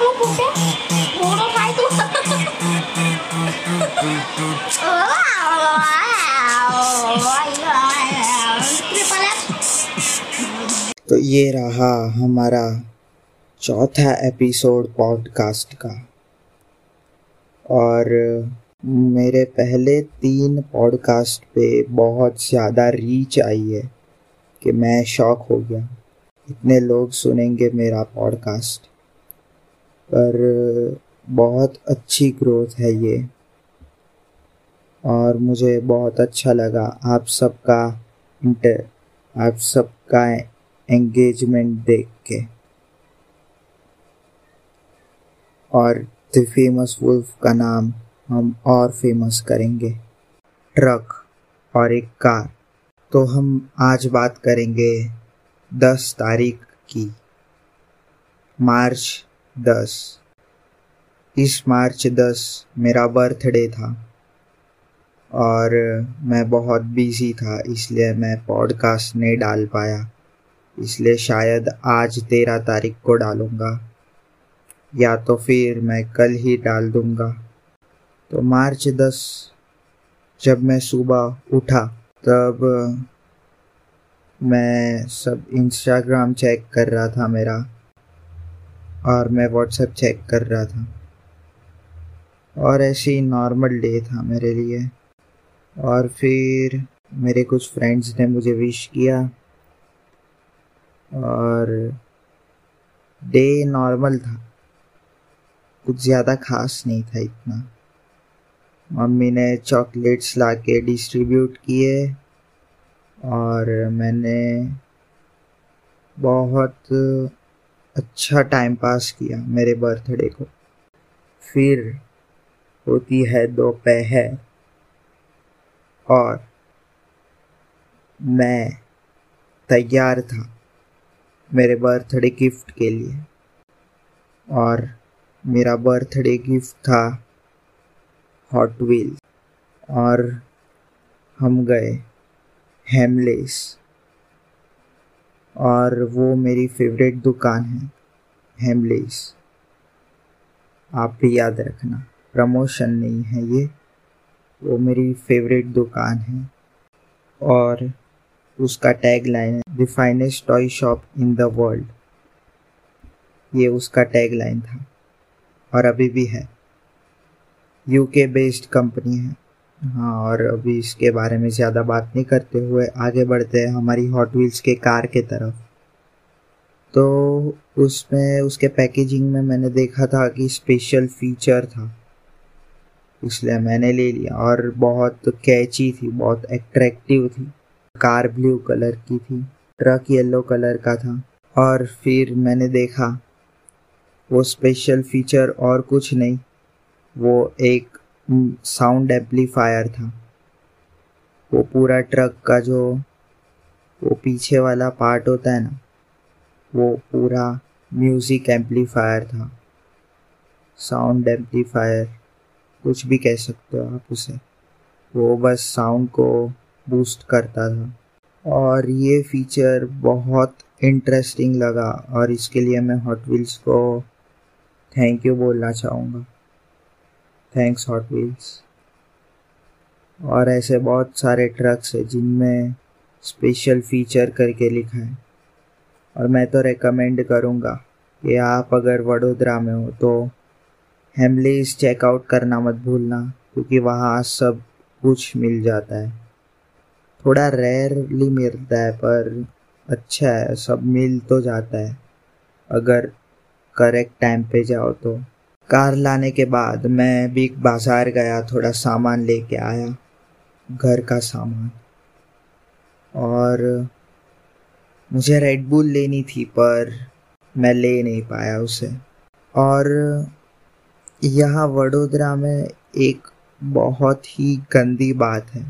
तू ये रहा हमारा चौथा एपिसोड पॉडकास्ट का। और मेरे पहले तीन पॉडकास्ट पे बहुत ज़्यादा रीच आई है कि मैं शॉक हो गया। इतने लोग सुनेंगे मेरा पॉडकास्ट पर बहुत अच्छी ग्रोथ है ये। और मुझे बहुत अच्छा लगा आप सबका इंटर आप सबका एंगेजमेंट देख के। और द फ़ेमस वुल्फ का नाम हम और फ़ेमस करेंगे। ट्रक और एक कार तो हम आज बात करेंगे दस तारीख की। मार्च दस। इस मार्च दस मेरा बर्थडे था और मैं बहुत बिज़ी था, इसलिए मैं पॉडकास्ट नहीं डाल पाया। इसलिए शायद आज तेरह तारीख को डालूँगा, या तो फिर मैं कल ही डाल दूँगा। तो मार्च दस जब मैं सुबह उठा, तब मैं सब इंस्टाग्राम चेक कर रहा था मेरा। और मैं व्हाट्सएप चेक कर रहा था। और ऐसे ही नॉर्मल डे था मेरे लिए। और फिर मेरे कुछ फ्रेंड्स ने मुझे विश किया। और डे नॉर्मल था। कुछ ज़्यादा खास नहीं था इतना। मम्मी ने चॉकलेट्स ला के डिस्ट्रीब्यूट किए। और मैंने बहुत अच्छा टाइम पास किया मेरे बर्थडे को। फिर होती है दोपहर और मैं तैयार था मेरे बर्थडे गिफ्ट के लिए और मेरा बर्थडे गिफ्ट था हॉट व्हील और हम गए हेमलेस और वो मेरी फेवरेट दुकान है हेमलेस आप भी याद रखना प्रमोशन नहीं है ये, वो मेरी फेवरेट दुकान है। और उसका टैग लाइन है the finest toy shop in the world ये उसका टैग लाइन था, और अभी भी है। यूके बेस्ड कंपनी है। हाँ और अभी इसके बारे में ज़्यादा बात नहीं करते हुए आगे बढ़ते हैं हमारी हॉट व्हील्स के कार के तरफ़। तो उसमें, उसके पैकेजिंग में मैंने देखा था कि स्पेशल फीचर था। इसलिए मैंने ले लिया और बहुत कैची थी, बहुत एट्रैक्टिव थी। कार ब्लू कलर की थी ट्रक येलो कलर का था। और फिर मैंने देखा, वो स्पेशल फीचर और कुछ नहीं, वो एक साउंड एम्पलीफायर था। वो पूरा ट्रक का जो वो पीछे वाला पार्ट होता है ना, वो पूरा म्यूज़िक एम्पलीफायर था। साउंड एम्पलीफायर, कुछ भी कह सकते हो आप उसे। वो बस साउंड को बूस्ट करता था। और ये फीचर बहुत इंटरेस्टिंग लगा और इसके लिए मैं हॉट व्हील्स को थैंक यू बोलना चाहूँगा। थैंक्स हॉट व्हील्स और ऐसे बहुत सारे ट्रक्स हैं जिनमें स्पेशल फीचर करके लिखा है। और मैं तो रेकमेंड करूँगा कि आप अगर वडोदरा में हो तो हेमलीज चेकआउट करना मत भूलना, क्योंकि वहाँ सब कुछ मिल जाता है। थोड़ा रेयरली मिलता है, पर अच्छा है, सब मिल तो जाता है। अगर करेक्ट टाइम पे जाओ तो। कार लाने के बाद मैं भी बाज़ार गया, थोड़ा सामान लेके आया, घर का सामान। और मुझे रेड बुल लेनी थी, पर मैं ले नहीं पाया उसे। और यहाँ वडोदरा में एक बहुत ही गंदी बात है।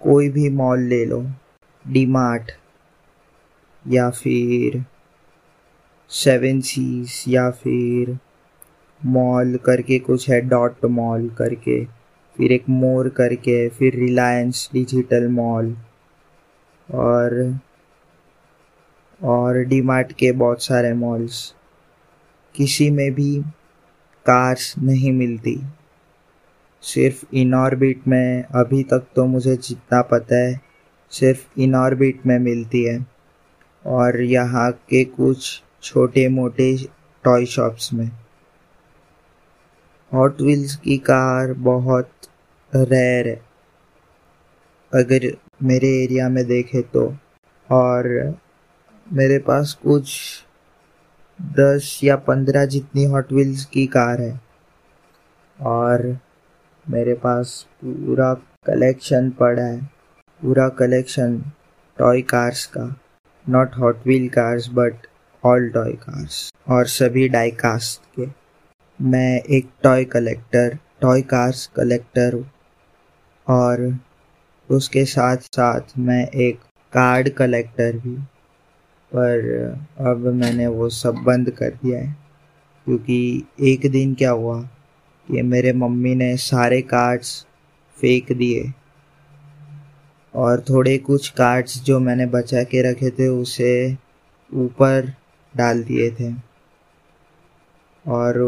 कोई भी मॉल ले लो डी मार्ट या फिर सेवन सीज या फिर मॉल करके कुछ है डॉट मॉल करके, फिर एक मोर करके, फिर रिलायंस डिजिटल मॉल और और डी मार्ट के बहुत सारे मॉल्स किसी में भी कार्स नहीं मिलती। सिर्फ़ इन ऑर्बिट में, अभी तक तो मुझे जितना पता है, सिर्फ़ इन ऑर्बिट में मिलती है। और यहाँ के कुछ छोटे मोटे टॉय शॉप्स में। हॉट व्हील्स की कार बहुत रेयर है। अगर मेरे एरिया में देखे तो। और मेरे पास कुछ दस या पंद्रह जितनी हॉट व्हील्स की कार है। और मेरे पास पूरा कलेक्शन पड़ा है। पूरा कलेक्शन टॉय कार्स का। Not Hot Wheel cars but all toy cars और सभी डाई कास्ट के। मैं एक toy collector toy cars collector और उसके साथ साथ मैं एक कार्ड कलेक्टर भी पर अब मैंने वो सब बंद कर दिया है, क्योंकि एक दिन क्या हुआ कि मेरे मम्मी ने सारे कार्ड्स फेंक दिए। और थोड़े कुछ कार्ड्स जो मैंने बचा के रखे थे, उसे ऊपर डाल दिए थे। और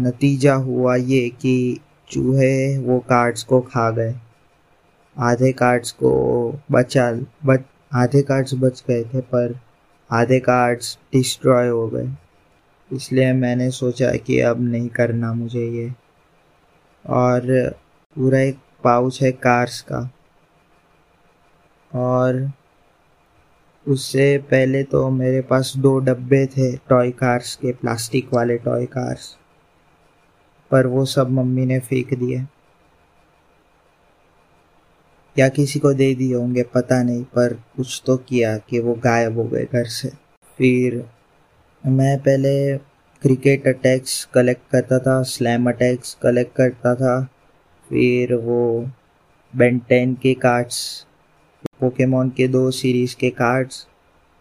नतीजा हुआ ये कि चूहे वो कार्ड्स को खा गए। आधे कार्ड्स को बचा, बच, आधे कार्ड्स बच गए थे, पर आधे कार्ड्स डिस्ट्रॉय हो गए। इसलिए मैंने सोचा कि अब नहीं करना मुझे ये। और पूरा एक पाउच है कार्स का। और उससे पहले तो मेरे पास दो डब्बे थे टॉय कार्स के प्लास्टिक वाले टॉय कार्स पर वो सब मम्मी ने फेंक दिए। या किसी को दे दिए होंगे, पता नहीं, पर कुछ तो किया कि वो गायब हो गए घर से। फिर मैं पहले क्रिकेट अटैक्स कलेक्ट करता था स्लैम अटैक्स कलेक्ट करता था, फिर वो बेंटेन के कार्ड्स पोकेमोन के दो सीरीज़ के कार्ड्स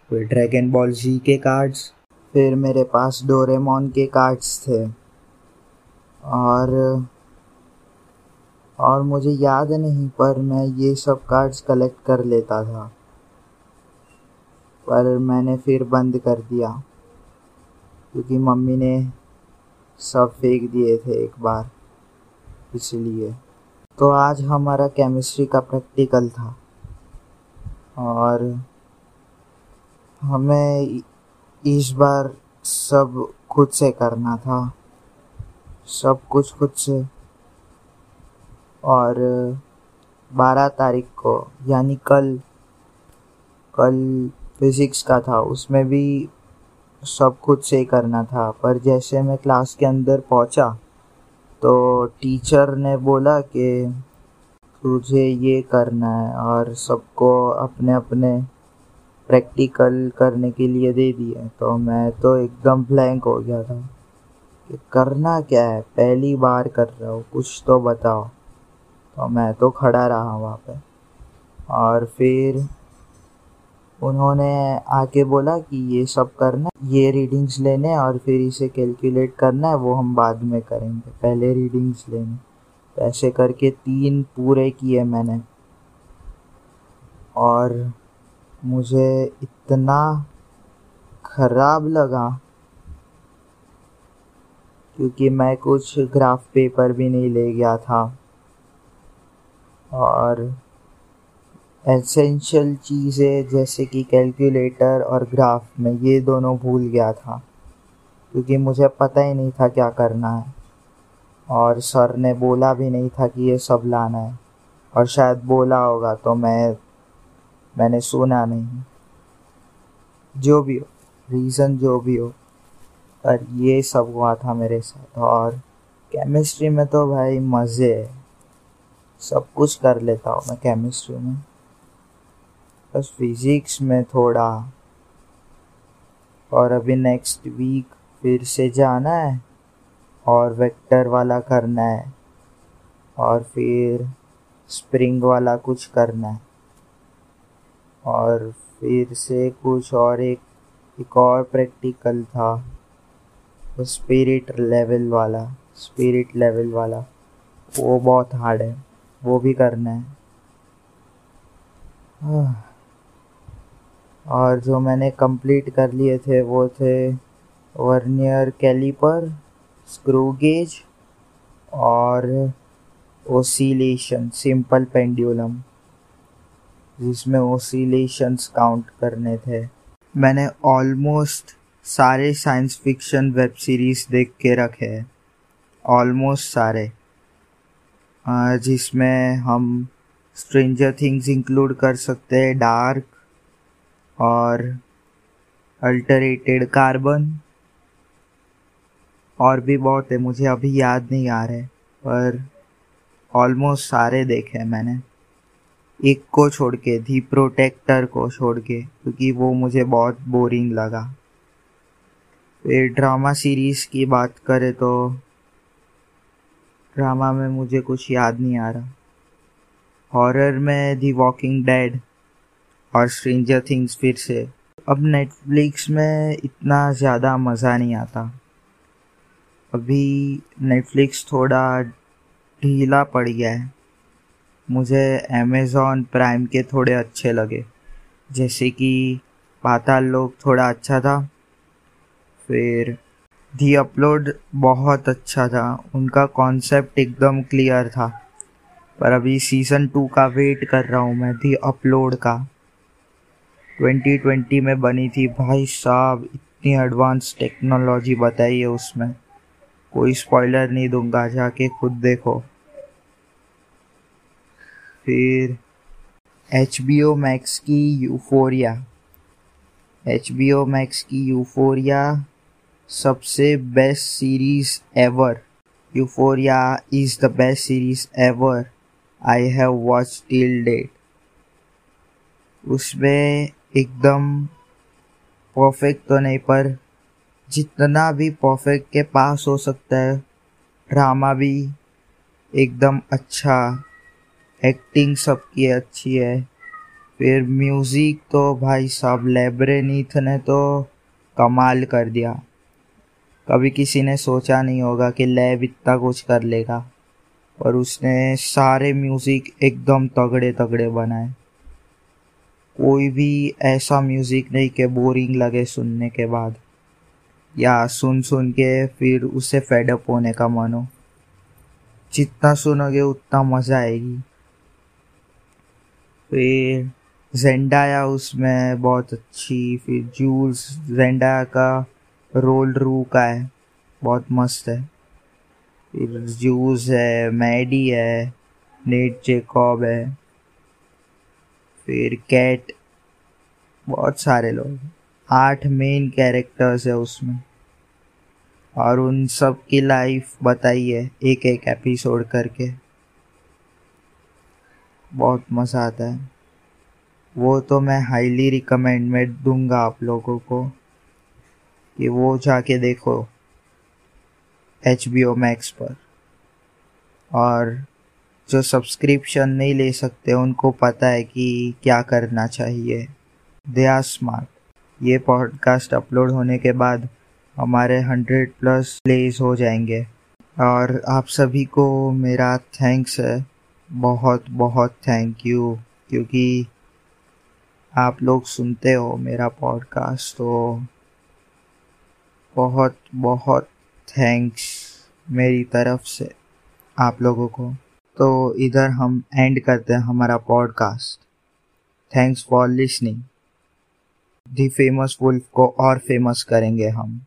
फिर ड्रैगन बॉल जी के कार्ड्स फिर मेरे पास डोरेमोन के कार्ड्स थे। और और मुझे याद नहीं, पर मैं ये सब कार्ड्स कलेक्ट कर लेता था। पर मैंने फिर बंद कर दिया, क्योंकि मम्मी ने सब फेंक दिए थे एक बार, इसलिए। तो आज हमारा केमिस्ट्री का प्रैक्टिकल था। और हमें इस बार सब खुद से करना था। सब कुछ खुद से। और, बारह तारीख को, यानी कल कल फिज़िक्स का था, उसमें भी सब खुद से ही करना था। पर जैसे मैं क्लास के अंदर पहुँचा तो टीचर ने बोला कि तुझे ये करना है और सबको अपने अपने प्रैक्टिकल करने के लिए दे दिए तो मैं तो एकदम ब्लैंक हो गया था। करना क्या है? पहली बार कर रहा हो, कुछ तो बताओ। तो मैं तो खड़ा रहा वहाँ पे। और फिर उन्होंने आके बोला कि ये सब करना ये रीडिंग्स लेने और फिर इसे कैलकुलेट करना है, वो हम बाद में करेंगे। पहले रीडिंग्स लेने। तो ऐसे करके तीन पूरे किए मैंने। और मुझे इतना खराब लगा क्योंकि मैं कुछ ग्राफ पेपर भी नहीं ले गया था। और एसेंशियल चीज़ें जैसे कि कैलकुलेटर और ग्राफ में ये दोनों भूल गया था। क्योंकि मुझे पता ही नहीं था क्या करना है। और सर ने बोला भी नहीं था कि ये सब लाना है। और शायद बोला होगा तो मैं, मैंने सुना नहीं। जो भी हो रीज़न जो भी हो पर ये सब हुआ था मेरे साथ। और केमिस्ट्री में तो भाई मज़े सब कुछ कर लेता हूँ मैं केमिस्ट्री में। बस फिज़िक्स में थोड़ा। और अभी नेक्स्ट वीक फिर से जाना है। और वेक्टर वाला करना है। और फिर स्प्रिंग वाला कुछ करना है। और फिर से कुछ और एक एक और प्रैक्टिकल था। स्पिरिट लेवल वाला स्पिरिट लेवल वाला, वो बहुत हार्ड है, वो भी करना है। और जो मैंने कंप्लीट कर लिए थे, वो थे वर्नियर कैलिपर स्क्रू गेज और ओसिलेशन सिंपल पेंडुलम जिसमें ओसिलेशंस काउंट करने थे। मैंने ऑलमोस्ट सारे साइंस फिक्शन वेब सीरीज़ देख के रखे हैं। ऑलमोस्ट सारे। जिसमें हम स्ट्रेंजर थिंग्स इंक्लूड कर सकते हैं डार्क और अल्टरेटेड कार्बन और भी बहुत है, मुझे अभी याद नहीं आ रहे, पर ऑलमोस्ट सारे देखे हैं मैंने। एक को छोड़ के दी प्रोटेक्टर को छोड़ के, क्योंकि वो मुझे बहुत बोरिंग लगा। फिर ड्रामा सीरीज़ की बात करें तो ड्रामा में मुझे कुछ याद नहीं आ रहा। हॉरर में दी वॉकिंग डेड और स्ट्रेंजर थिंग्स फिर से। अब नेटफ्लिक्स में इतना ज़्यादा मज़ा नहीं आता। अभी नेटफ्लिक्स थोड़ा ढीला पड़ गया है। मुझे अमेज़ॉन प्राइम के थोड़े अच्छे लगे। जैसे कि पाताल लोग थोड़ा अच्छा था। फिर दी अपलोड बहुत अच्छा था। उनका कॉन्सेप्ट एकदम क्लियर था। पर अभी सीज़न टू का वेट कर रहा हूँ मैं दी अपलोड का। 2020 में बनी थी। भाई साहब, इतनी एडवांस टेक्नोलॉजी बताई है उसमें। कोई स्पॉइलर नहीं दूँगा, जाके खुद देखो। फिर एच बी ओ मैक्स की Euphoria H B O Max की यूफोरिया सबसे best series ever Euphoria is the best series ever I have watch till date उसमें एकदम परफेक्ट तो नहीं, पर जितना भी परफेक्ट के पास हो सकता है ड्रामा भी एकदम अच्छा एक्टिंग सबकी अच्छी है। फिर म्यूज़िक तो भाई साहब लेब्रेनीथ ने तो कमाल कर दिया। कभी किसी ने सोचा नहीं होगा कि लैब इतना कुछ कर लेगा। और उसने सारे म्यूज़िक एकदम तगड़े तगड़े बनाए। कोई भी ऐसा म्यूज़िक नहीं कि बोरिंग लगे सुनने के बाद। या सुन सुन के फिर उसे फेडअप होने का मन हो। जितना सुनोगे उतना मज़ा आएगी। फिर जेंडाया उसमें बहुत अच्छी, फिर जूल्स जेंडाया का रोल रू का है। बहुत मस्त है। फिर जूस है, मैडी है, नेट जेकॉब है। फिर कैट। बहुत सारे लोग आठ मेन कैरेक्टर्स है उसमें। और उन सब की लाइफ बताई है एक एक एपिसोड करके। बहुत मज़ा आता है। वो तो मैं हाईली रिकमेंड में दूँगा आप लोगों को। कि वो जाके देखो एच बी ओ मैक्स पर। और जो सब्सक्रिप्शन नहीं ले सकते, उनको पता है कि क्या करना चाहिए। दे आर स्मार्ट ये पॉडकास्ट अपलोड होने के बाद हमारे हंड्रेड प्लस प्लेस हो जाएँगे। और आप सभी को मेरा थैंक्स है। बहुत बहुत थैंक यू क्योंकि आप लोग सुनते हो मेरा पॉडकास्ट तो बहुत बहुत थैंक्स मेरी तरफ़ से आप लोगों को। तो इधर हम एंड करते हैं हमारा podcast thanks for listening the famous wolf को और फ़ेमस करेंगे हम।